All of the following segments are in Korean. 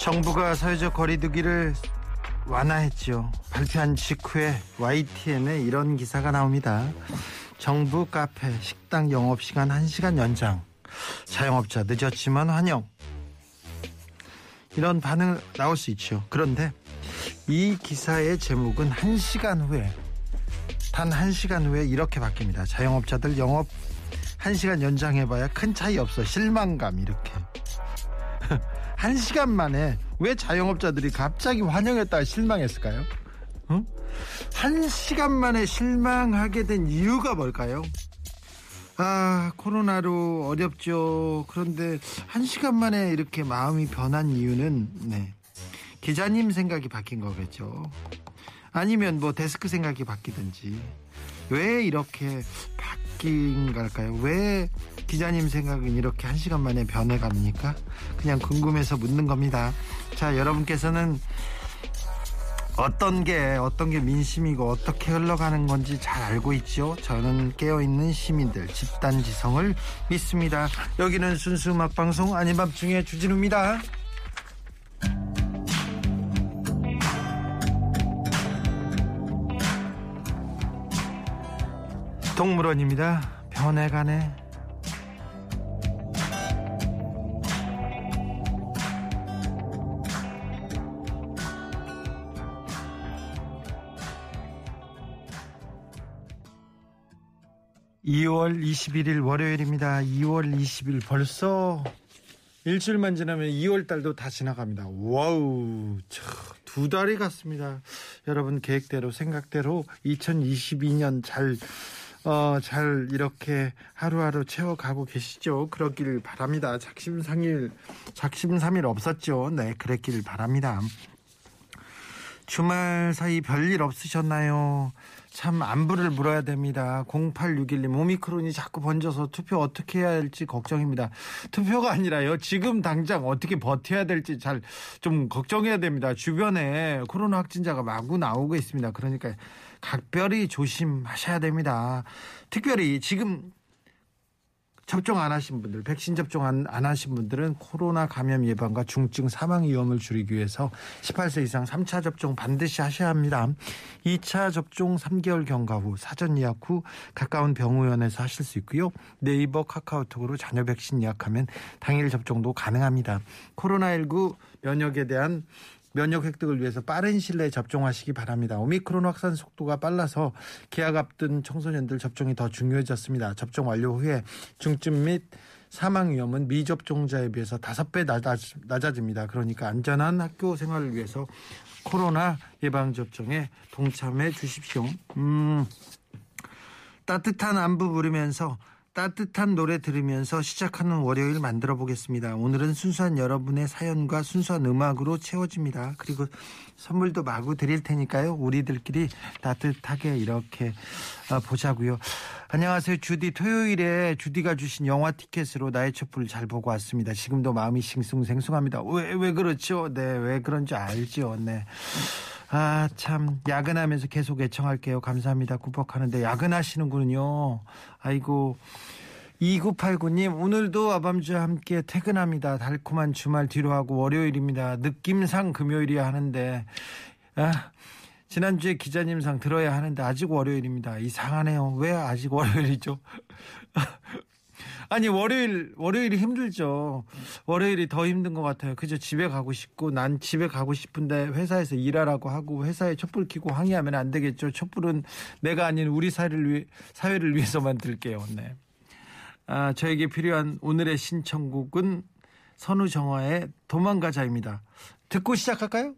정부가 사회적 거리두기를 완화했죠. 발표한 직후에 YTN에 이런 기사가 나옵니다. 정부 카페 식당 영업시간 1시간 연장. 자영업자 늦었지만 환영. 이런 반응 나올 수 있죠. 그런데 이 기사의 제목은 1시간 후에 단 1시간 후에 이렇게 바뀝니다. 자영업자들 영업 1시간 연장해봐야 큰 차이 없어. 실망감 이렇게. 한 시간 만에 왜 자영업자들이 갑자기 환영했다가 실망했을까요? 어? 한 시간 만에 실망하게 된 이유가 뭘까요? 아, 코로나로 어렵죠. 그런데 한 시간 만에 이렇게 마음이 변한 이유는, 네. 기자님 생각이 바뀐 거겠죠. 아니면 뭐 데스크 생각이 바뀌든지. 왜 이렇게 바뀐 걸까요? 왜 기자님 생각은 이렇게 한 시간 만에 변해갑니까? 그냥 궁금해서 묻는 겁니다. 자, 여러분께서는 어떤 게 어떤 게 민심이고 어떻게 흘러가는 건지 잘 알고 있죠. 저는 깨어있는 시민들 집단 지성을 믿습니다. 여기는 순수 음악 방송 아닌 밤중에 주진우입니다. 동물원입니다. 변해가네. (2월 21일) 월요일입니다 (2월 20일) 벌써 일주일만 지나면 2월 달도 다 지나갑니다. 와우, 두 달이 갔습니다. 여러분 계획대로 생각대로 2022년 잘, 어, 잘 이렇게 하루하루 채워가고 계시죠? 그러길 바랍니다. 작심삼일, 작심삼일 없었죠? 네, 그랬길 바랍니다. 주말 사이 별일 없으셨나요? 참 안부를 물어야 됩니다. 0861님 오미크론이 자꾸 번져서 투표 어떻게 해야 할지 걱정입니다. 투표가 아니라요. 지금 당장 어떻게 버텨야 될지 잘 좀 걱정해야 됩니다. 주변에 코로나 확진자가 마구 나오고 있습니다. 그러니까 각별히 조심하셔야 됩니다. 특별히 지금 접종 안 하신 분들, 백신 접종 안, 안 하신 분들은 코로나 감염 예방과 중증 사망 위험을 줄이기 위해서 18세 이상 3차 접종 반드시 하셔야 합니다. 2차 접종 3개월 경과 후 사전 예약 후 가까운 병원에서 하실 수 있고요. 네이버 카카오톡으로 자녀 백신 예약하면 당일 접종도 가능합니다. 코로나19 면역에 대한 면역 획득을 위해서 빠른 시일 내에 접종하시기 바랍니다. 오미크론 확산 속도가 빨라서 계약 앞둔 청소년들 접종이 더 중요해졌습니다. 접종 완료 후에 중증 및 사망 위험은 미접종자에 비해서 다섯 배 낮아집니다. 그러니까 안전한 학교 생활을 위해서 코로나 예방 접종에 동참해 주십시오. 음, 따뜻한 안부 부르면서 따뜻한 노래 들으면서 시작하는 월요일 만들어 보겠습니다. 오늘은 순수한 여러분의 사연과 순수한 음악으로 채워집니다. 그리고 선물도 마구 드릴 테니까요. 우리들끼리 따뜻하게 이렇게 어, 보자고요. 안녕하세요. 주디 토요일에 주디가 주신 영화 티켓으로 나의 촛불 잘 보고 왔습니다. 지금도 마음이 싱숭생숭합니다. 왜 왜 그렇죠? 네, 왜 그런지 알죠. 네. 아, 참, 야근하면서 계속 애청할게요. 감사합니다. 구박하는데, 야근하시는군요. 아이고. 2989님, 오늘도 아밤주와 함께 퇴근합니다. 달콤한 주말 뒤로 하고 월요일입니다. 느낌상 금요일이야 하는데, 아, 지난주에 기자님상 들어야 하는데, 아직 월요일입니다. 이상하네요. 왜 아직 월요일이죠? 아니 월요일 월요일이 힘들죠. 월요일이 더 힘든 것 같아요. 그저 집에 가고 싶고 난 집에 가고 싶은데 회사에서 일하라고 하고 회사에 촛불 켜고 항의하면 안 되겠죠. 촛불은 내가 아닌 우리 사회를 위해 사회를 위해서 만 들게요. 네. 아, 저에게 필요한 오늘의 신청곡은 선우정화의 도망가자입니다. 듣고 시작할까요?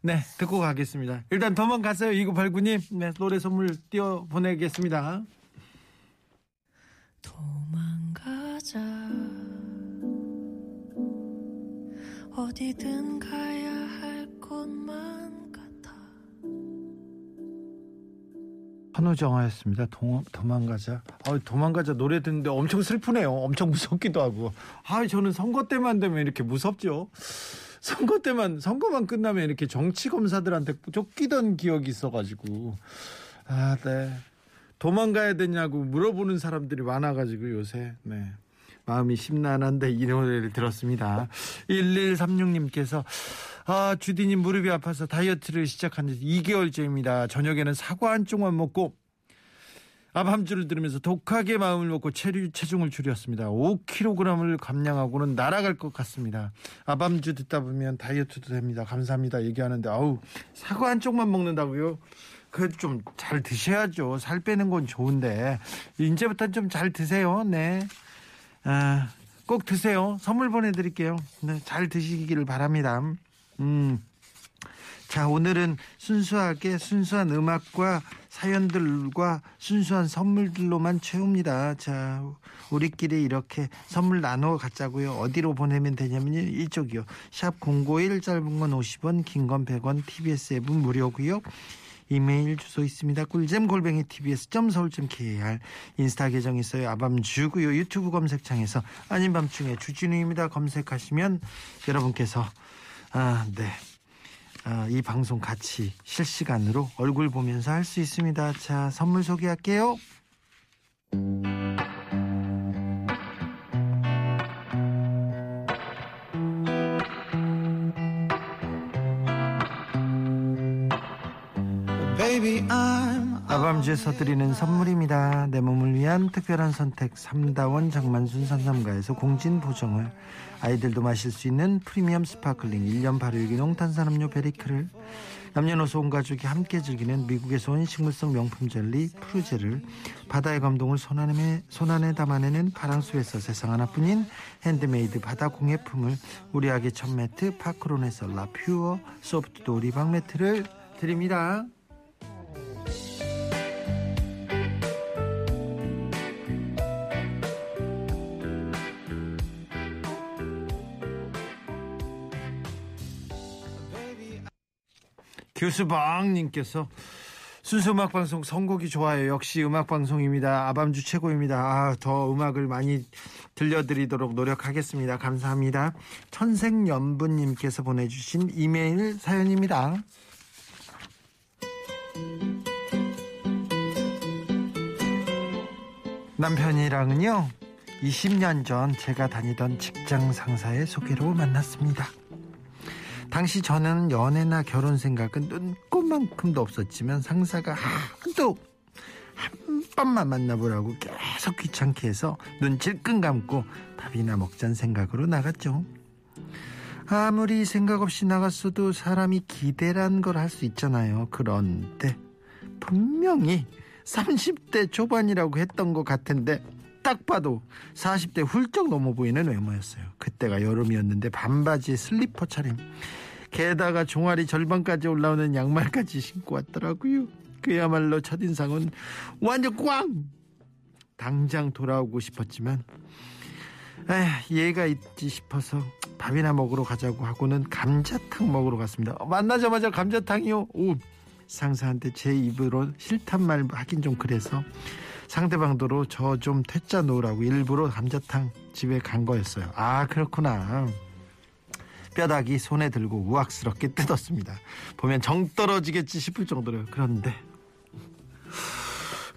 네, 듣고 가겠습니다. 일단 도망가세요. 2989님. 네, 노래 선물 띄워 보내겠습니다. 도망 찾아 어디든 가야 할 곳만 같아 한우정화였습니다. 도망가자. 아, 도망가자 노래 듣는데 엄청 슬프네요. 엄청 무섭기도 하고. 아, 저는 선거 때만 되면 이렇게 무섭죠. 선거 때만 선거만 끝나면 이렇게 정치 검사들한테 쫓기던 기억이 있어가지고 아, 네. 도망가야 되냐고 물어보는 사람들이 많아가지고 요새 네. 마음이 심란한데 이 노래를 들었습니다. 1136님께서 아, 주디님 무릎이 아파서 다이어트를 시작한 지 2개월째입니다. 저녁에는 사과 한 쪽만 먹고 아밤주를 들으면서 독하게 마음을 먹고 체류, 체중을 줄였습니다. 5kg을 감량하고는 날아갈 것 같습니다. 아밤주 듣다 보면 다이어트도 됩니다. 감사합니다. 얘기하는데 아우 사과 한 쪽만 먹는다고요? 그래도 좀잘 드셔야죠. 살 빼는 건 좋은데 이제부터 좀 잘 드세요. 네. 아, 꼭 드세요. 선물 보내드릴게요. 네, 잘 드시기를 바랍니다. 음. 자, 오늘은 순수하게 순수한 음악과 사연들과 순수한 선물들로만 채웁니다. 자, 우리끼리 이렇게 선물 나눠 갖자고요. 어디로 보내면 되냐면요. 이쪽이요. 샵051 짧은 건 50원, 긴 건 100원, TBS 앱은 무료고요. 이메일 주소 있습니다. 꿀잼 골뱅이 tbs.서울.kr 인스타 계정 있어요. 아밤주고요. 유튜브 검색창에서 아닌 밤중에 주진우입니다. 검색하시면 여러분께서 아, 네. 아, 이 방송 같이 실시간으로 얼굴 보면서 할 수 있습니다. 자, 선물 소개할게요. 아밤주에 서 드리는 선물입니다. 내 몸을 위한 특별한 선택 삼다원 장만순 산삼가에서 공진 보정을 아이들도 마실 수 있는 프리미엄 sparkling 1년 발효유기농 탄산음료 베리크를 남녀노소 온 가족이 함께 즐기는 미국에서 온 식물성 명품 젤리 프루제를 바다의 감동을 손안에, 손안에 담아내는 파랑수에서 세상 하나뿐인 핸드메이드 바다 공예품을 우리 아기 첫 매트 파크론에서 라퓨어 소프트 도리방 매트를 드립니다. 교수방님께서 순수 음악 방송 선곡이 좋아요. 역시 음악 방송입니다. 아밤주 최고입니다. 아, 더 음악을 많이 들려드리도록 노력하겠습니다. 감사합니다. 천생연분님께서 보내주신 이메일 사연입니다. 남편이랑은요, 20년 전 제가 다니던 직장 상사의 소개로 만났습니다. 당시 저는 연애나 결혼 생각은 눈꽃만큼도 없었지만 상사가 한도 한 번만 만나보라고 계속 귀찮게 해서 눈 질끈 감고 밥이나 먹자는 생각으로 나갔죠. 아무리 생각 없이 나갔어도 사람이 기대란 걸 할 수 있잖아요. 그런데 분명히 30대 초반이라고 했던 것 같은데 딱 봐도 40대 훌쩍 넘어 보이는 외모였어요. 그때가 여름이었는데 반바지에 슬리퍼 차림. 게다가 종아리 절반까지 올라오는 양말까지 신고 왔더라고요. 그야말로 첫인상은 완전 꽝! 당장 돌아오고 싶었지만 에휴, 얘가 있지 싶어서 밥이나 먹으러 가자고 하고는 감자탕 먹으러 갔습니다. 어, 만나자마자 감자탕이요? 오, 상사한테 제 입으로 싫단 말 하긴 좀 그래서 상대방 도로 저 좀 퇴짜 놓으라고 일부러 감자탕 집에 간 거였어요. 아 그렇구나. 뼈다귀 손에 들고 우악스럽게 뜯었습니다. 보면 정 떨어지겠지 싶을 정도로 그런데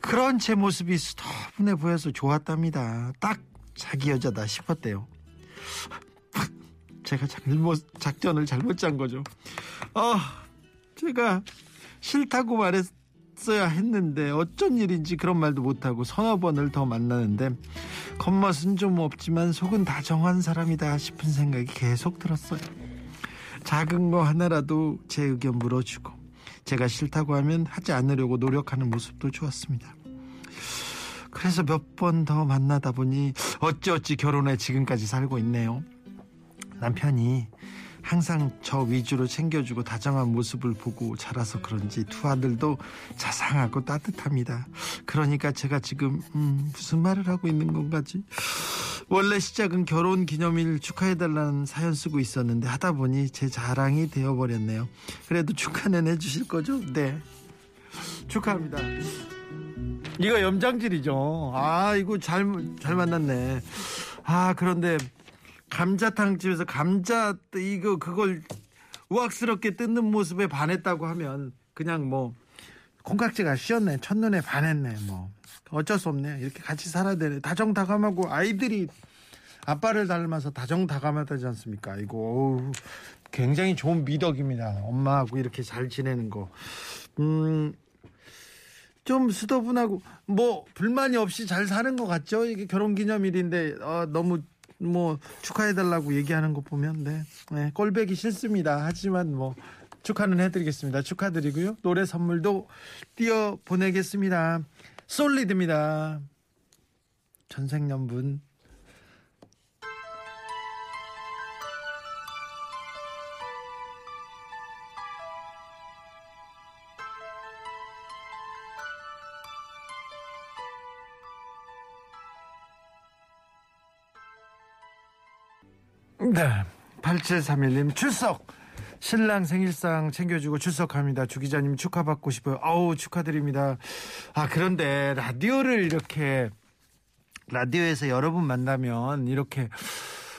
그런 제 모습이 수더분해 보여서 좋았답니다. 딱 자기 여자다 싶었대요. 제가 잘못 작전을 잘못 짠 거죠. 아, 제가 싫다고 말했 어야 했는데 어쩐 일인지 그런 말도 못하고 서너 번을 더 만나는데 겉멋은 좀 없지만 속은 다 정한 사람이다 싶은 생각이 계속 들었어요. 작은 거 하나라도 제 의견 물어주고 제가 싫다고 하면 하지 않으려고 노력하는 모습도 좋았습니다. 그래서 몇 번 더 만나다 보니 어찌어찌 결혼해 지금까지 살고 있네요. 남편이 항상 저 위주로 챙겨주고 다정한 모습을 보고 자라서 그런지 두 아들도 자상하고 따뜻합니다. 그러니까 제가 지금 음, 무슨 말을 하고 있는 건가지? 원래 시작은 결혼 기념일 축하해달라는 사연 쓰고 있었는데 하다 보니 제 자랑이 되어버렸네요. 그래도 축하는 해주실 거죠? 네. 축하합니다. 이거 염장질이죠. 아, 이거 잘, 잘 만났네. 아, 그런데 감자탕 집에서 감자, 이거, 그걸 우악스럽게 뜯는 모습에 반했다고 하면 그냥 뭐, 콩깍지가 씌었네. 첫눈에 반했네. 뭐. 어쩔 수 없네. 이렇게 같이 살아야 되네. 다정다감하고 아이들이 아빠를 닮아서 다정다감하다지 않습니까? 이거, 어우, 굉장히 좋은 미덕입니다. 엄마하고 이렇게 잘 지내는 거. 음, 좀 수더분하고 뭐 불만이 없이 잘 사는 것 같죠? 이게 결혼 기념일인데 어, 너무 뭐 축하해달라고 얘기하는 거 보면 네, 네 꼴배기 싫습니다. 하지만 뭐 축하는 해드리겠습니다. 축하드리고요. 노래 선물도 띄어 보내겠습니다. 솔리드입니다. 전생연분 네. 8731님 출석. 신랑 생일상 챙겨주고 출석합니다. 주 기자님 축하받고 싶어요. 아우 축하드립니다. 아 그런데 라디오를 이렇게 라디오에서 여러 분 만나면 이렇게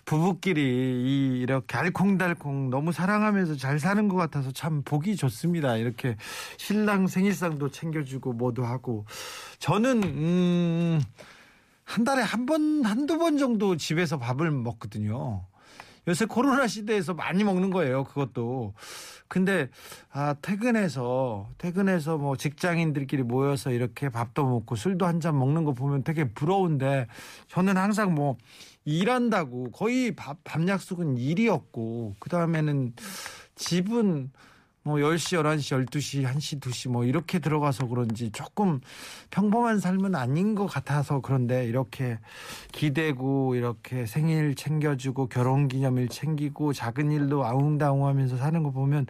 부부끼리 이 이렇게 알콩달콩 너무 사랑하면서 잘 사는 것 같아서 참 보기 좋습니다. 이렇게 신랑 생일상도 챙겨주고 뭐도 하고 저는 음. 한 달에 한 번, 한두 번 정도 집에서 밥을 먹거든요. 요새 코로나 시대에서 많이 먹는 거예요. 그것도. 근데 아 퇴근해서 퇴근해서 뭐 직장인들끼리 모여서 이렇게 밥도 먹고 술도 한 잔 먹는 거 보면 되게 부러운데 저는 항상 뭐 일한다고 거의 밥, 밥 약속은 일이었고 그 다음에는 집은 뭐 10시, 11시, 12시, 1시, 2시 뭐 이렇게 들어가서 그런지 조금 평범한 삶은 아닌 것 같아서 그런데 이렇게 기대고 이렇게 생일 챙겨주고 결혼 기념일 챙기고 작은 일도 아웅다웅 하면서 사는 거 보면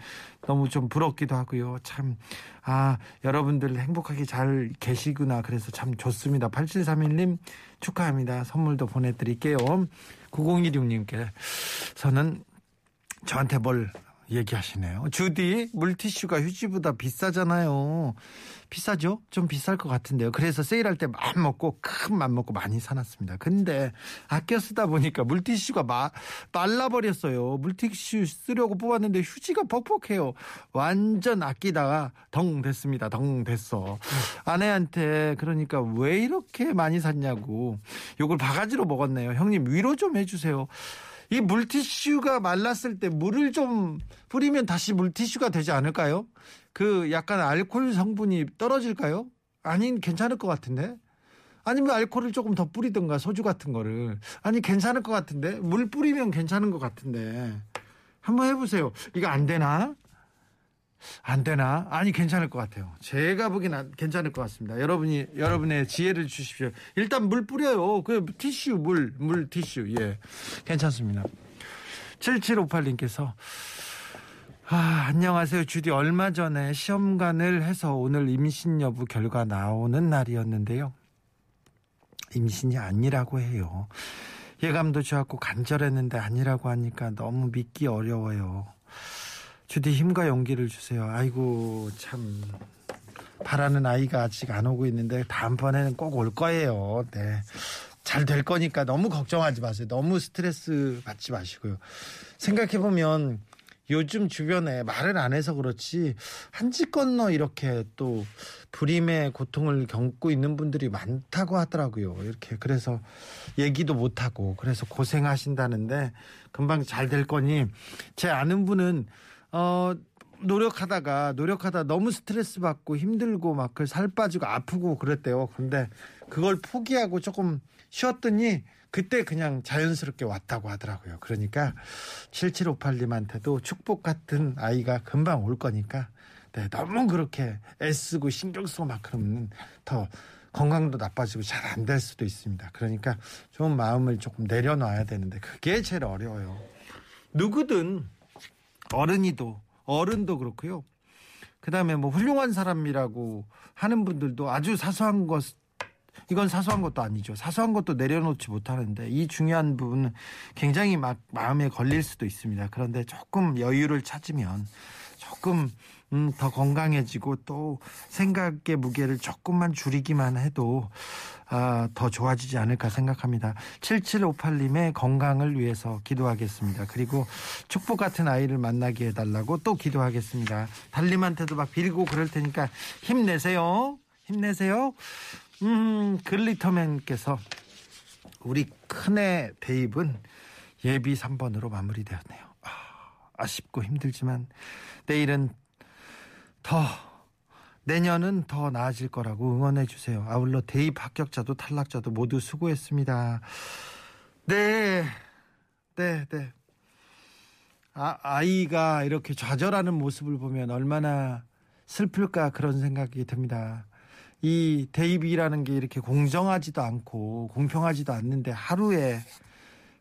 너무 좀 부럽기도 하고요. 참, 아, 여러분들 행복하게 잘 계시구나. 그래서 참 좋습니다. 8731님 축하합니다. 선물도 보내드릴게요. 9016님께 저는 저한테 뭘 얘기하시네요. 주디 물티슈가 휴지보다 비싸잖아요. 비싸죠? 좀 비쌀 것 같은데요. 그래서 세일할 때 맘 먹고 큰 맘 먹고 많이 사놨습니다. 근데 아껴 쓰다 보니까 물티슈가 마, 말라버렸어요. 물티슈 쓰려고 뽑았는데 휴지가 퍽퍽해요. 완전 아끼다가 덩 됐습니다. 덩 됐어. 아내한테 그러니까 왜 이렇게 많이 샀냐고 요걸 바가지로 먹었네요. 형님 위로 좀 해주세요. 이 물티슈가 말랐을 때 물을 좀 뿌리면 다시 물티슈가 되지 않을까요? 그 약간 알코올 성분이 떨어질까요? 아닌 괜찮을 것 같은데. 아니면 알코올을 조금 더 뿌리든가 소주 같은 거를 아니 괜찮을 것 같은데 물 뿌리면 괜찮은 것 같은데 한번 해보세요. 이거 안 되나? 안 되나? 아니 괜찮을 것 같아요. 제가 보기엔 괜찮을 것 같습니다. 여러분이 여러분의 지혜를 주십시오. 일단 물 뿌려요. 그 티슈 물, 물 티슈. 예. 괜찮습니다. 7758님께서 아, 안녕하세요. 주디 얼마 전에 시험관을 해서 오늘 임신 여부 결과 나오는 날이었는데요. 임신이 아니라고 해요. 예감도 좋았고 간절했는데 아니라고 하니까 너무 믿기 어려워요. 주디 힘과 용기를 주세요. 아이고 참 바라는 아이가 아직 안 오고 있는데 다음번에는 꼭 올 거예요. 네. 잘 될 거니까 너무 걱정하지 마세요. 너무 스트레스 받지 마시고요. 생각해 보면 요즘 주변에 말을 안 해서 그렇지 한지 건너 이렇게 또 불임의 고통을 겪고 있는 분들이 많다고 하더라고요. 이렇게 그래서 얘기도 못 하고 그래서 고생하신다는데 금방 잘 될 거니 제 아는 분은 어, 노력하다가 노력하다 너무 스트레스 받고 힘들고 막 그 살 빠지고 아프고 그랬대요. 근데 그걸 포기하고 조금 쉬었더니 그때 그냥 자연스럽게 왔다고 하더라고요. 그러니까 7758님한테도 축복 같은 아이가 금방 올 거니까 네, 너무 그렇게 애쓰고 신경 쓰고 막 그러면 더 건강도 나빠지고 잘 안 될 수도 있습니다. 그러니까 좀 마음을 조금 내려놔야 되는데 그게 제일 어려워요. 누구든 어른이도 어른도 그렇고요. 그다음에 뭐 훌륭한 사람이라고 하는 분들도 아주 사소한 것 이건 사소한 것도 아니죠. 사소한 것도 내려놓지 못하는데 이 중요한 부분은 굉장히 막 마음에 걸릴 수도 있습니다. 그런데 조금 여유를 찾으면 조금 음, 더 건강해지고 또 생각의 무게를 조금만 줄이기만 해도 아, 더 좋아지지 않을까 생각합니다. 7758님의 건강을 위해서 기도하겠습니다. 그리고 축복 같은 아이를 만나게 해달라고 또 기도하겠습니다. 달님한테도 막 빌고 그럴 테니까 힘내세요. 힘내세요. 음, 글리터맨께서 우리 큰애 대입은 예비 3번으로 마무리되었네요. 아, 아쉽고 힘들지만 내일은 더 내년은 더 나아질 거라고 응원해 주세요. 아울러 대입 합격자도 탈락자도 모두 수고했습니다. 네, 네, 네. 아, 아이가 이렇게 좌절하는 모습을 보면 얼마나 슬플까 그런 생각이 듭니다. 이 대입이라는 게 이렇게 공정하지도 않고 공평하지도 않는데 하루에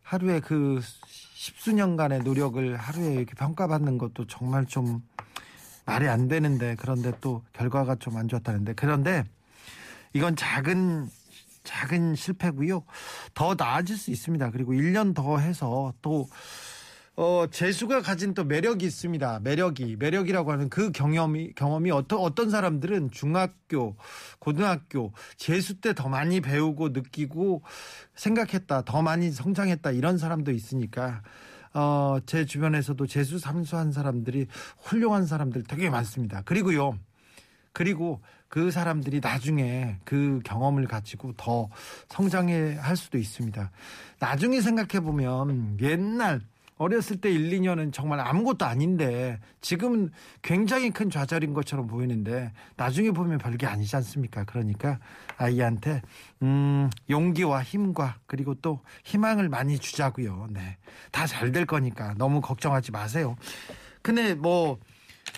하루에 그 십수년간의 노력을 하루에 이렇게 평가받는 것도 정말 좀 말이 안 되는데 그런데 또 결과가 좀 안 좋았다는데 그런데 이건 작은 작은 실패고요. 더 나아질 수 있습니다. 그리고 1년 더 해서 또 어, 재수가 가진 또 매력이 있습니다. 매력이 매력이라고 하는 그 경험이 경험이 어떤 어떤 사람들은 중학교, 고등학교 재수 때 더 많이 배우고 느끼고 생각했다, 더 많이 성장했다 이런 사람도 있으니까 어, 제 주변에서도 재수 삼수한 사람들이 훌륭한 사람들 되게 많습니다. 그리고요. 그리고 그 사람들이 나중에 그 경험을 가지고 더 성장해 할 수도 있습니다. 나중에 생각해 보면 옛날 어렸을 때 1, 2년은 정말 아무것도 아닌데 지금은 굉장히 큰 좌절인 것처럼 보이는데 나중에 보면 별게 아니지 않습니까? 그러니까 아이한테 음, 용기와 힘과 그리고 또 희망을 많이 주자고요. 네. 다 잘 될 거니까 너무 걱정하지 마세요. 근데 뭐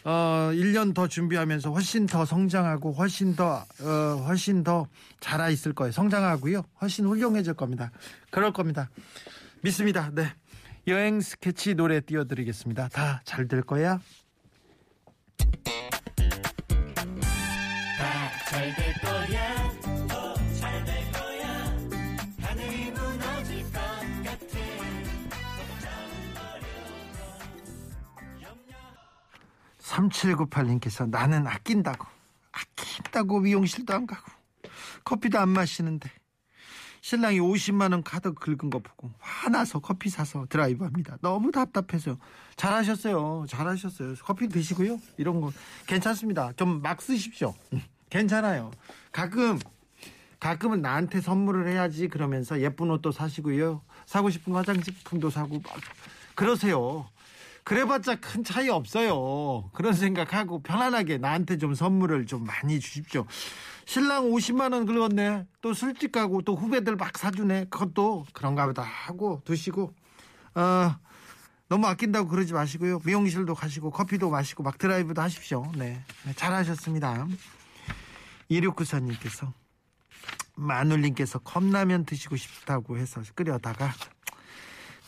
어, 1년 더 준비하면서 훨씬 더 성장하고 훨씬 더, 어, 훨씬 더 자라 있을 거예요. 성장하고요. 훨씬 훌륭해질 겁니다. 그럴 겁니다. 믿습니다. 네. 여행 스케치 노래 띄워드리겠습니다. 다 잘 될 거야. 삼칠구팔님께서 나는 아낀다고. 아낀다고 미용실도 안 가고. 커피도 안 마시는데 신랑이 50만 원 카드 긁은 거 보고 화나서 커피 사서 드라이브 합니다. 너무 답답해서 잘하셨어요. 잘하셨어요. 커피 드시고요. 이런 거 괜찮습니다. 좀 막 쓰십시오. 음, 괜찮아요. 가끔 가끔은 나한테 선물을 해야지 그러면서 예쁜 옷도 사시고요. 사고 싶은 화장품도 사고 막 그러세요. 그래봤자 큰 차이 없어요. 그런 생각하고 편안하게 나한테 좀 선물을 좀 많이 주십시오. 신랑 50만 원 긁었네. 또 술집 가고 또 후배들 막 사주네. 그것도 그런가 보다 하고 두시고 어, 너무 아낀다고 그러지 마시고요. 미용실도 가시고 커피도 마시고 막 드라이브도 하십시오. 네. 네 잘하셨습니다. 2694님께서 마눌님께서 컵라면 드시고 싶다고 해서 끓여다가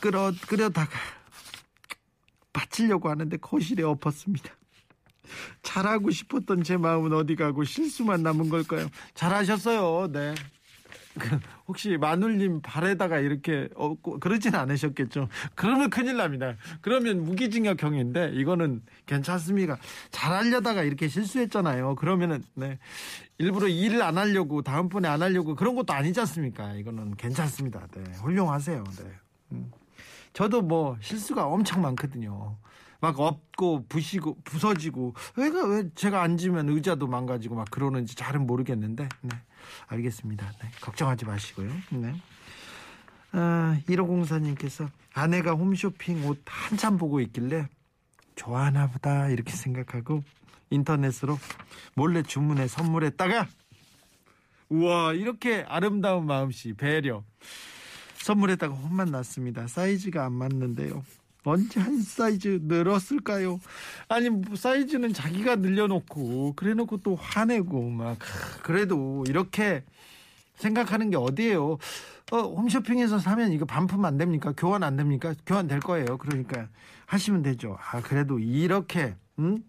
끓여 끓여다가 바치려고 하는데 거실에 엎었습니다. 잘하고 싶었던 제 마음은 어디 가고 실수만 남은 걸까요? 잘하셨어요. 네. 그 혹시 마눌님 발에다가 이렇게 얹고 그러진 않으셨겠죠? 그러면 큰일 납니다. 그러면 무기징역형인데 이거는 괜찮습니까? 잘하려다가 이렇게 실수했잖아요. 그러면은 네 일부러 일을 안 하려고 다음번에 안 하려고 그런 것도 아니지 않습니까? 이거는 괜찮습니다. 네 훌륭하세요. 네. 음. 저도 뭐 실수가 엄청 많거든요. 막 엎고 부시고 부서지고. 왜가 왜 제가 앉으면 의자도 망가지고 막 그러는지 잘은 모르겠는데. 네. 알겠습니다. 네. 걱정하지 마시고요. 네. 아, 1504님께서 아내가 홈쇼핑 옷 한참 보고 있길래 좋아하나 보다 이렇게 생각하고 인터넷으로 몰래 주문해 선물했다가 우와 이렇게 아름다운 마음씨 배려 선물했다가 혼만 났습니다 사이즈가 안 맞는데요 언제 한 사이즈 늘었을까요? 아니 뭐 사이즈는 자기가 늘려놓고 그래놓고 또 화내고 막 그래도 이렇게 생각하는 게 어디예요? 어, 홈쇼핑에서 사면 이거 반품 안 됩니까? 교환 안 됩니까? 교환 될 거예요. 그러니까 하시면 되죠. 아 그래도 이렇게 응?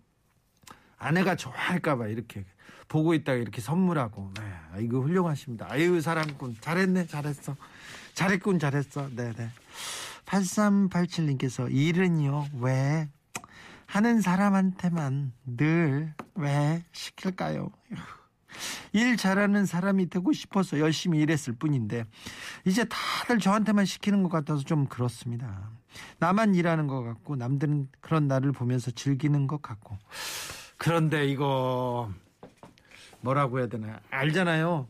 아내가 좋아할까봐 이렇게 보고 있다가 이렇게 선물하고 네, 이거 훌륭하십니다. 아유 사랑꾼 잘했네 잘했어 잘했군 잘했어 네네. 8387님께서 일은요, 왜 하는 사람한테만 늘 왜 시킬까요? 일 잘하는 사람이 되고 싶어서 열심히 일했을 뿐인데 이제 다들 저한테만 시키는 것 같아서 좀 그렇습니다. 나만 일하는 것 같고 남들은 그런 나를 보면서 즐기는 것 같고 그런데 이거 뭐라고 해야 되나 알잖아요.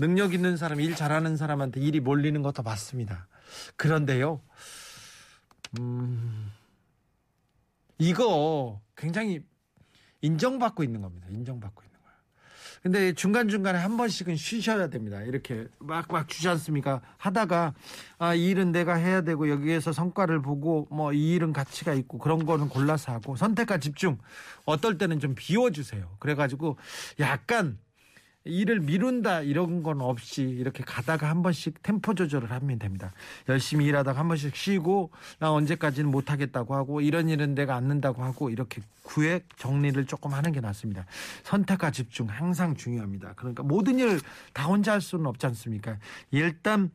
능력 있는 사람, 일 잘하는 사람한테 일이 몰리는 것도 맞습니다. 그런데요, 음, 이거 굉장히 인정받고 있는 겁니다. 인정받고 있는 거예요. 근데 중간중간에 한 번씩은 쉬셔야 됩니다. 이렇게 막, 막 주지 않습니까? 하다가, 아, 이 일은 내가 해야 되고, 여기에서 성과를 보고, 뭐, 이 일은 가치가 있고, 그런 거는 골라서 하고, 선택과 집중. 어떨 때는 좀 비워주세요. 그래가지고, 약간, 일을 미룬다 이런 건 없이 이렇게 가다가 한 번씩 템포 조절을 하면 됩니다. 열심히 일하다가 한 번씩 쉬고 나 언제까지는 못 하겠다고 하고 이런 일은 내가 안 는다고 하고 이렇게 구획 정리를 조금 하는 게 낫습니다. 선택과 집중 항상 중요합니다. 그러니까 모든 일 다 혼자 할 수는 없지 않습니까? 일단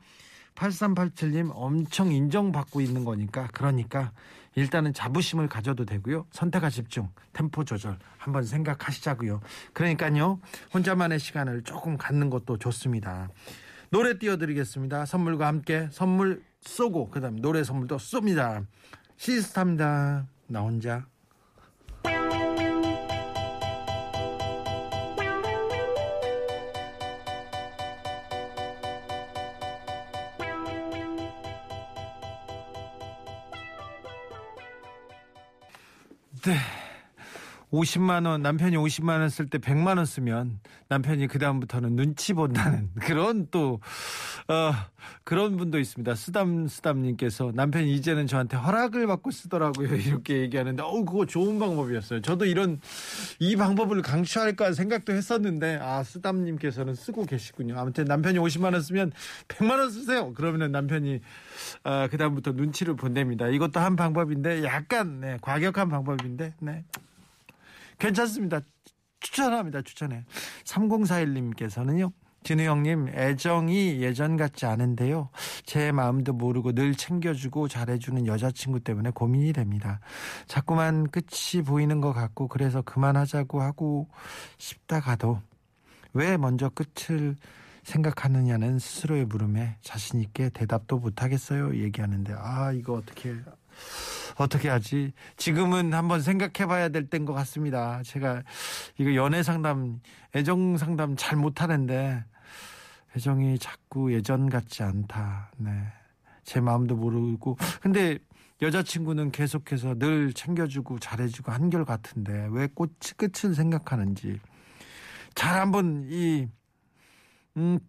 8387님 엄청 인정받고 있는 거니까 그러니까 일단은 자부심을 가져도 되고요. 선택과 집중, 템포 조절 한번 생각하시자고요. 그러니까요. 혼자만의 시간을 조금 갖는 것도 좋습니다. 노래 띄워드리겠습니다. 선물과 함께 선물 쏘고 그다음 노래 선물도 쏩니다. 시스타입니다. 나 혼자. 50만 원 남편이 50만 원 쓸 때 100만 원 쓰면 남편이 그 다음부터는 눈치 본다는 그런 또 어, 그런 분도 있습니다. 쓰담 쓰담님께서 남편이 이제는 저한테 허락을 받고 쓰더라고요 이렇게 얘기하는데 어 그거 좋은 방법이었어요. 저도 이런 이 방법을 강추할까 생각도 했었는데 아 쓰담님께서는 쓰고 계시군요. 아무튼 남편이 50만 원 쓰면 100만 원 쓰세요. 그러면 남편이 어, 그 다음부터 눈치를 본답니다. 이것도 한 방법인데 약간 네, 과격한 방법인데 네. 괜찮습니다. 추천합니다. 추천해. 3041님께서는요. 진우 형님, 애정이 예전 같지 않은데요. 제 마음도 모르고 늘 챙겨주고 잘해주는 여자친구 때문에 고민이 됩니다. 자꾸만 끝이 보이는 것 같고, 그래서 그만하자고 하고 싶다가도, 왜 먼저 끝을 생각하느냐는 스스로의 물음에 자신 있게 대답도 못하겠어요. 얘기하는데, 아, 이거 어떻게, 어떻게 하지? 지금은 한번 생각해 봐야 될 때인 것 같습니다. 제가 이거 연애 상담, 애정 상담 잘 못하는데, 애정이 자꾸 예전 같지 않다. 네. 제 마음도 모르고. 근데 여자친구는 계속해서 늘 챙겨주고 잘해주고 한결 같은데, 왜 꽃, 끝을 생각하는지. 잘 한번 이, 음,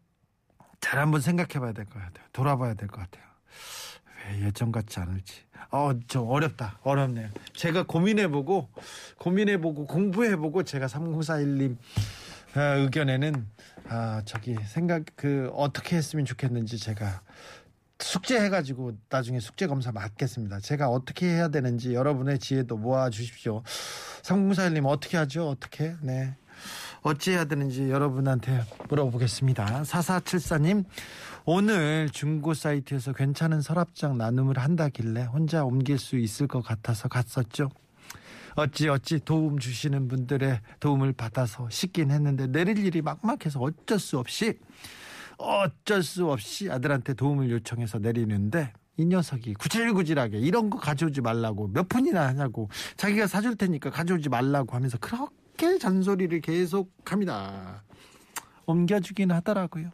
잘 한번 생각해 봐야 될 것 같아요. 돌아봐야 될 것 같아요. 왜 예전 같지 않을지. 어, 좀 어렵다. 어렵네요. 제가 고민해보고, 고민해보고, 공부해보고, 제가 3041님 어, 의견에는, 아, 저기, 생각, 그, 어떻게 했으면 좋겠는지 제가 숙제해가지고 나중에 숙제 검사 맡겠습니다. 제가 어떻게 해야 되는지 여러분의 지혜도 모아 주십시오. 3041님 어떻게 하죠? 어떻게? 네. 어찌해야 되는지 여러분한테 물어보겠습니다. 4474님, 오늘 중고 사이트에서 괜찮은 서랍장 나눔을 한다길래 혼자 옮길 수 있을 것 같아서 갔었죠. 어찌 어찌 도움 주시는 분들의 도움을 받아서 씻긴 했는데 내릴 일이 막막해서 어쩔 수 없이 어쩔 수 없이 아들한테 도움을 요청해서 내리는데 이 녀석이 구질구질하게 이런 거 가져오지 말라고 몇 푼이나 하냐고 자기가 사줄 테니까 가져오지 말라고 하면서 그렇게 잔소리를 계속합니다. 옮겨주긴 하더라고요.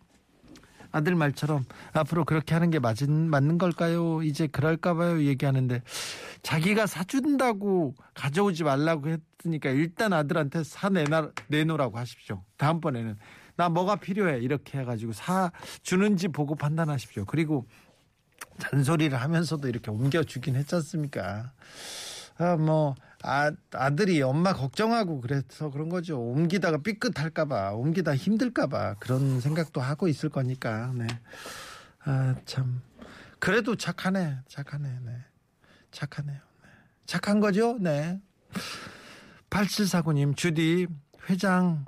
아들 말처럼 앞으로 그렇게 하는 게 맞은, 맞는 걸까요? 이제 그럴까봐요. 얘기하는데 자기가 사준다고 가져오지 말라고 했으니까 일단 아들한테 사 내놔, 내놓으라고 하십시오. 다음번에는 나 뭐가 필요해 이렇게 해가지고 사 주는지 보고 판단하십시오. 그리고 잔소리를 하면서도 이렇게 옮겨주긴 했지 않습니까? 아, 뭐, 아, 아들이 엄마 걱정하고 그래서 그런 거죠. 옮기다가 삐끗할까봐, 옮기다 힘들까봐 그런 생각도 하고 있을 거니까, 네. 아, 참. 그래도 착하네, 착하네, 네. 착하네요. 네. 착한 거죠? 네. 8749님, 주디, 회장,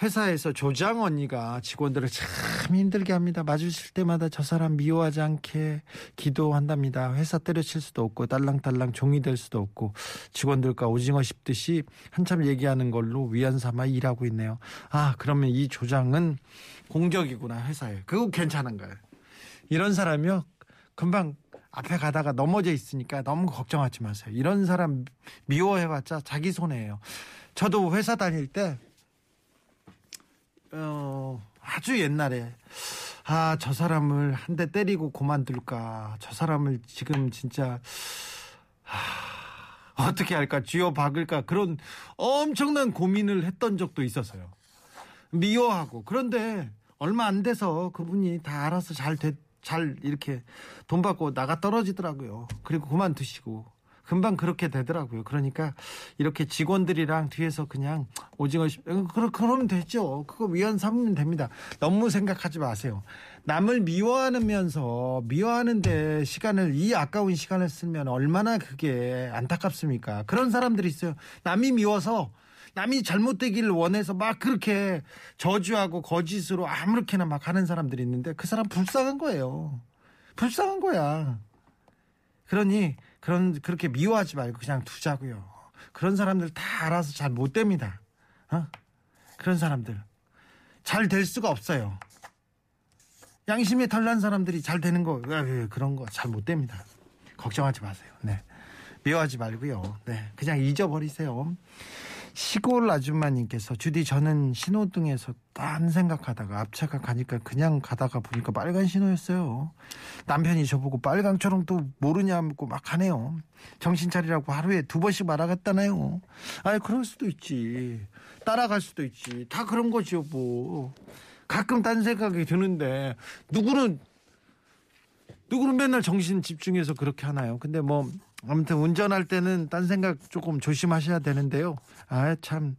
회사에서 조장 언니가 직원들을 참 힘들게 합니다. 마주칠 때마다 저 사람 미워하지 않게 기도한답니다. 회사 때려칠 수도 없고 딸랑딸랑 종이 될 수도 없고 직원들과 오징어 씹듯이 한참 얘기하는 걸로 위안 삼아 일하고 있네요. 아 그러면 이 조장은 공적이구나 회사에. 그거 괜찮은 거예요. 이런 사람이요 금방 앞에 가다가 넘어져 있으니까 너무 걱정하지 마세요. 이런 사람 미워해봤자 자기 손해예요. 저도 회사 다닐 때 어, 아주 옛날에 아, 저 사람을 한 대 때리고 그만둘까? 저 사람을 지금 진짜 하, 어떻게 할까? 쥐어 박을까? 그런 엄청난 고민을 했던 적도 있었어요. 미워하고 그런데 얼마 안 돼서 그분이 다 알아서 잘 됐, 잘 이렇게 돈 받고 나가 떨어지더라고요. 그리고 그만두시고 금방 그렇게 되더라고요. 그러니까 이렇게 직원들이랑 뒤에서 그냥 오징어 씹- 어, 그러, 그러면 되죠. 그거 위안 삼으면 됩니다. 너무 생각하지 마세요. 남을 미워하면서 미워하는데 시간을 이 아까운 시간을 쓰면 얼마나 그게 안타깝습니까? 그런 사람들이 있어요. 남이 미워서 남이 잘못되기를 원해서 막 그렇게 저주하고 거짓으로 아무렇게나 막 하는 사람들이 있는데 그 사람 불쌍한 거예요. 불쌍한 거야. 그러니 그런 그렇게 미워하지 말고 그냥 두자고요. 그런 사람들 다 알아서 잘 못 됩니다. 어? 그런 사람들 잘 될 수가 없어요. 양심에 털난 사람들이 잘 되는 거 왜, 왜, 그런 거 잘 못 됩니다. 걱정하지 마세요. 네. 미워하지 말고요. 네. 그냥 잊어버리세요. 시골 아줌마님께서 주디 저는 신호등에서 딴 생각하다가 앞차가 가니까 그냥 가다가 보니까 빨간 신호였어요. 남편이 저보고 빨강처럼 또 모르냐고 막 하네요. 정신 차리라고 하루에 두 번씩 말하겠다나요. 아이 그럴 수도 있지. 따라갈 수도 있지. 다 그런 거죠 뭐. 가끔 딴 생각이 드는데 누구는 누구는 맨날 정신 집중해서 그렇게 하나요? 근데 뭐 아무튼 운전할 때는 딴 생각 조금 조심하셔야 되는데요. 아 참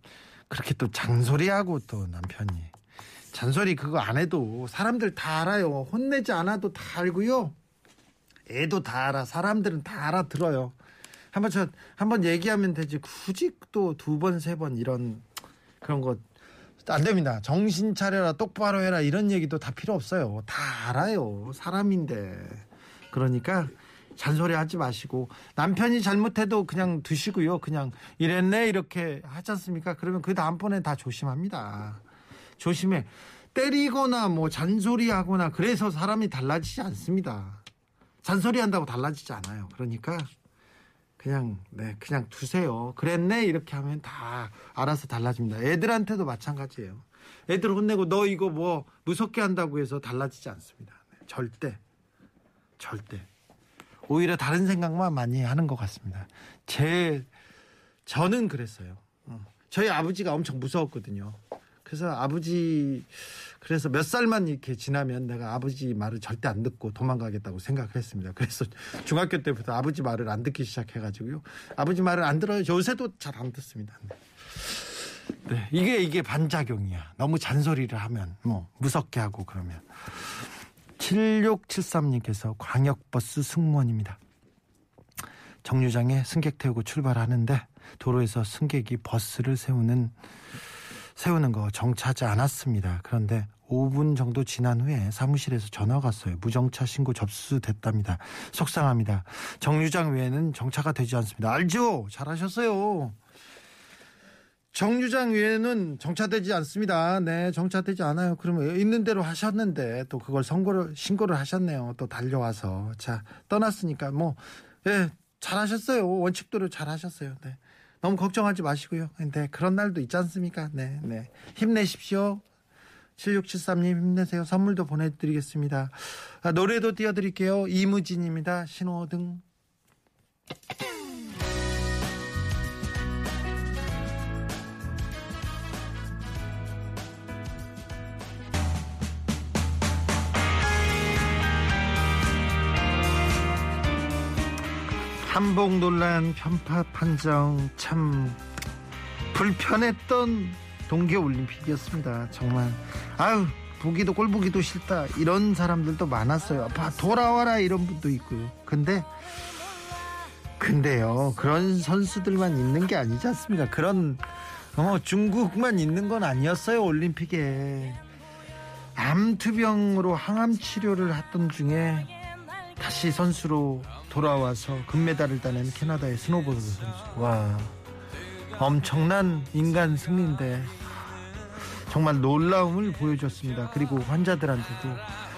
그렇게 또 잔소리하고 또 남편이 잔소리 그거 안 해도 사람들 다 알아요. 혼내지 않아도 다 알고요. 애도 다 알아. 사람들은 다 알아들어요. 한번 저 한번 얘기하면 되지. 굳이 또 두 번 세 번 이런 그런 거안 됩니다. 정신 차려라, 똑바로 해라 이런 얘기도 다 필요 없어요. 다 알아요. 사람인데. 그러니까 잔소리 하지 마시고 남편이 잘못해도 그냥 두시고요. 그냥 이랬네 이렇게 하지 않습니까? 그러면 그 다음번에 다 조심합니다. 조심해. 때리거나 뭐 잔소리하거나 그래서 사람이 달라지지 않습니다. 잔소리 한다고 달라지지 않아요. 그러니까 그냥 네 그냥 두세요. 그랬네 이렇게 하면 다 알아서 달라집니다. 애들한테도 마찬가지예요. 애들 혼내고 너 이거 뭐 무섭게 한다고 해서 달라지지 않습니다. 네, 절대 절대 오히려 다른 생각만 많이 하는 것 같습니다. 제 저는 그랬어요. 어. 저희 아버지가 엄청 무서웠거든요. 그래서 아버지 그래서 몇 살만 이렇게 지나면 내가 아버지 말을 절대 안 듣고 도망가겠다고 생각을 했습니다. 그래서 중학교 때부터 아버지 말을 안 듣기 시작해가지고요. 아버지 말을 안 들어요. 요새도 잘 안 듣습니다. 네. 네, 이게 이게 반작용이야. 너무 잔소리를 하면 뭐 무섭게 하고 그러면 7673님께서 광역버스 승무원입니다. 정류장에 승객 태우고 출발하는데 도로에서 승객이 버스를 세우는 세우는 거 정차하지 않았습니다. 그런데 5분 정도 지난 후에 사무실에서 전화가 왔어요. 무정차 신고 접수됐답니다. 속상합니다. 정류장 외에는 정차가 되지 않습니다. 알죠? 잘하셨어요. 정류장 외에는 정차되지 않습니다. 네, 정차되지 않아요. 그러면 있는 대로 하셨는데 또 그걸 선고를 신고를 하셨네요. 또 달려와서 자 떠났으니까 뭐 예, 잘하셨어요. 원칙대로 잘하셨어요. 네. 너무 걱정하지 마시고요. 근데 그런 날도 있지 않습니까? 네, 네. 힘내십시오. 7673님 힘내세요. 선물도 보내드리겠습니다. 아, 노래도 띄워드릴게요. 이무진입니다. 신호등. 한복 논란 편파 판정 참 불편했던 동계올림픽이었습니다. 정말 아유 보기도 꼴 보기도 싫다 이런 사람들도 많았어요. 아빠 돌아와라 이런 분도 있고요. 근데 근데요 그런 선수들만 있는 게 아니지 않습니까? 그런 어, 중국만 있는 건 아니었어요 올림픽에 암투병으로 항암 치료를 했던 중에 다시 선수로 돌아와서 금메달을 따낸 캐나다의 스노보드 선수. 와 엄청난 인간 승리인데 정말 놀라움을 보여줬습니다. 그리고 환자들한테도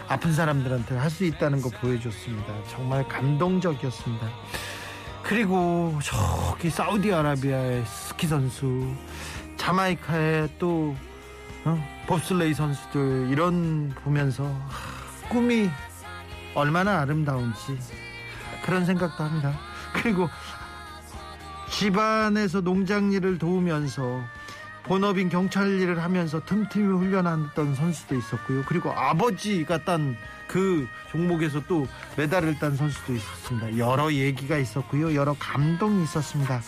아픈 사람들한테 할 수 있다는 거 보여줬습니다. 정말 감동적이었습니다. 그리고 저기 사우디아라비아의 스키 선수 자마이카의 또 어? 봅슬레이 선수들 이런 보면서 하, 꿈이 얼마나 아름다운지 그런 생각도 합니다. 그리고 집안에서 농장 일을 도우면서 본업인 경찰 일을 하면서 틈틈이 훈련했던 선수도 있었고요. 그리고 아버지가 딴 그 종목에서 또 메달을 딴 선수도 있었습니다. 여러 얘기가 있었고요. 여러 감동이 있었습니다.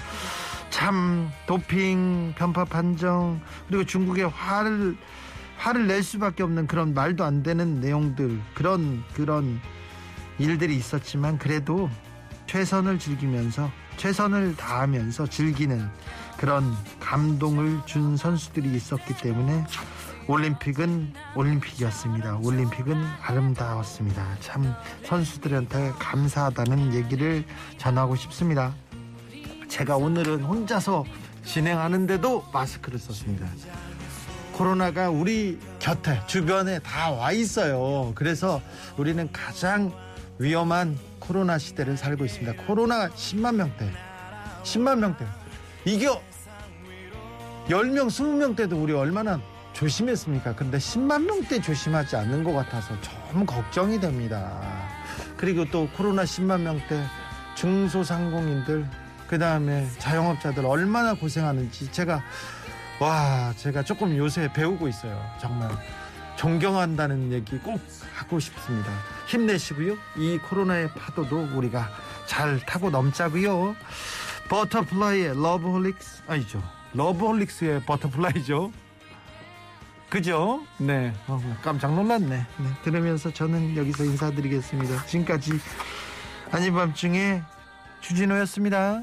참 도핑 편파 판정 그리고 중국의 화를 화를 낼 수밖에 없는 그런 말도 안 되는 내용들 그런 그런 일들이 있었지만 그래도 최선을 즐기면서 최선을 다하면서 즐기는 그런 감동을 준 선수들이 있었기 때문에 올림픽은 올림픽이었습니다. 올림픽은 아름다웠습니다. 참 선수들한테 감사하다는 얘기를 전하고 싶습니다. 제가 오늘은 혼자서 진행하는데도 마스크를 썼습니다. 코로나가 우리 곁에 주변에 다 와 있어요. 그래서 우리는 가장 위험한 코로나 시대를 살고 있습니다. 코로나 10만 명대, 10만 명대 이겨 10명, 20명대도 우리 얼마나 조심했습니까? 근데 10만 명대 조심하지 않는 것 같아서 좀 걱정이 됩니다. 그리고 또 코로나 10만 명대 중소상공인들 그 다음에 자영업자들 얼마나 고생하는지 제가 와 제가 조금 요새 배우고 있어요 정말 존경한다는 얘기 꼭 하고 싶습니다 힘내시고요. 이 코로나의 파도도 우리가 잘 타고 넘자고요. Butterfly의 러브홀릭스 아니죠. 러브홀릭스의 Butterfly죠. 그죠? 네. 어, 깜짝 놀랐네. 네, 들으면서 저는 여기서 인사드리겠습니다. 지금까지 아닌 밤중에 주진호였습니다.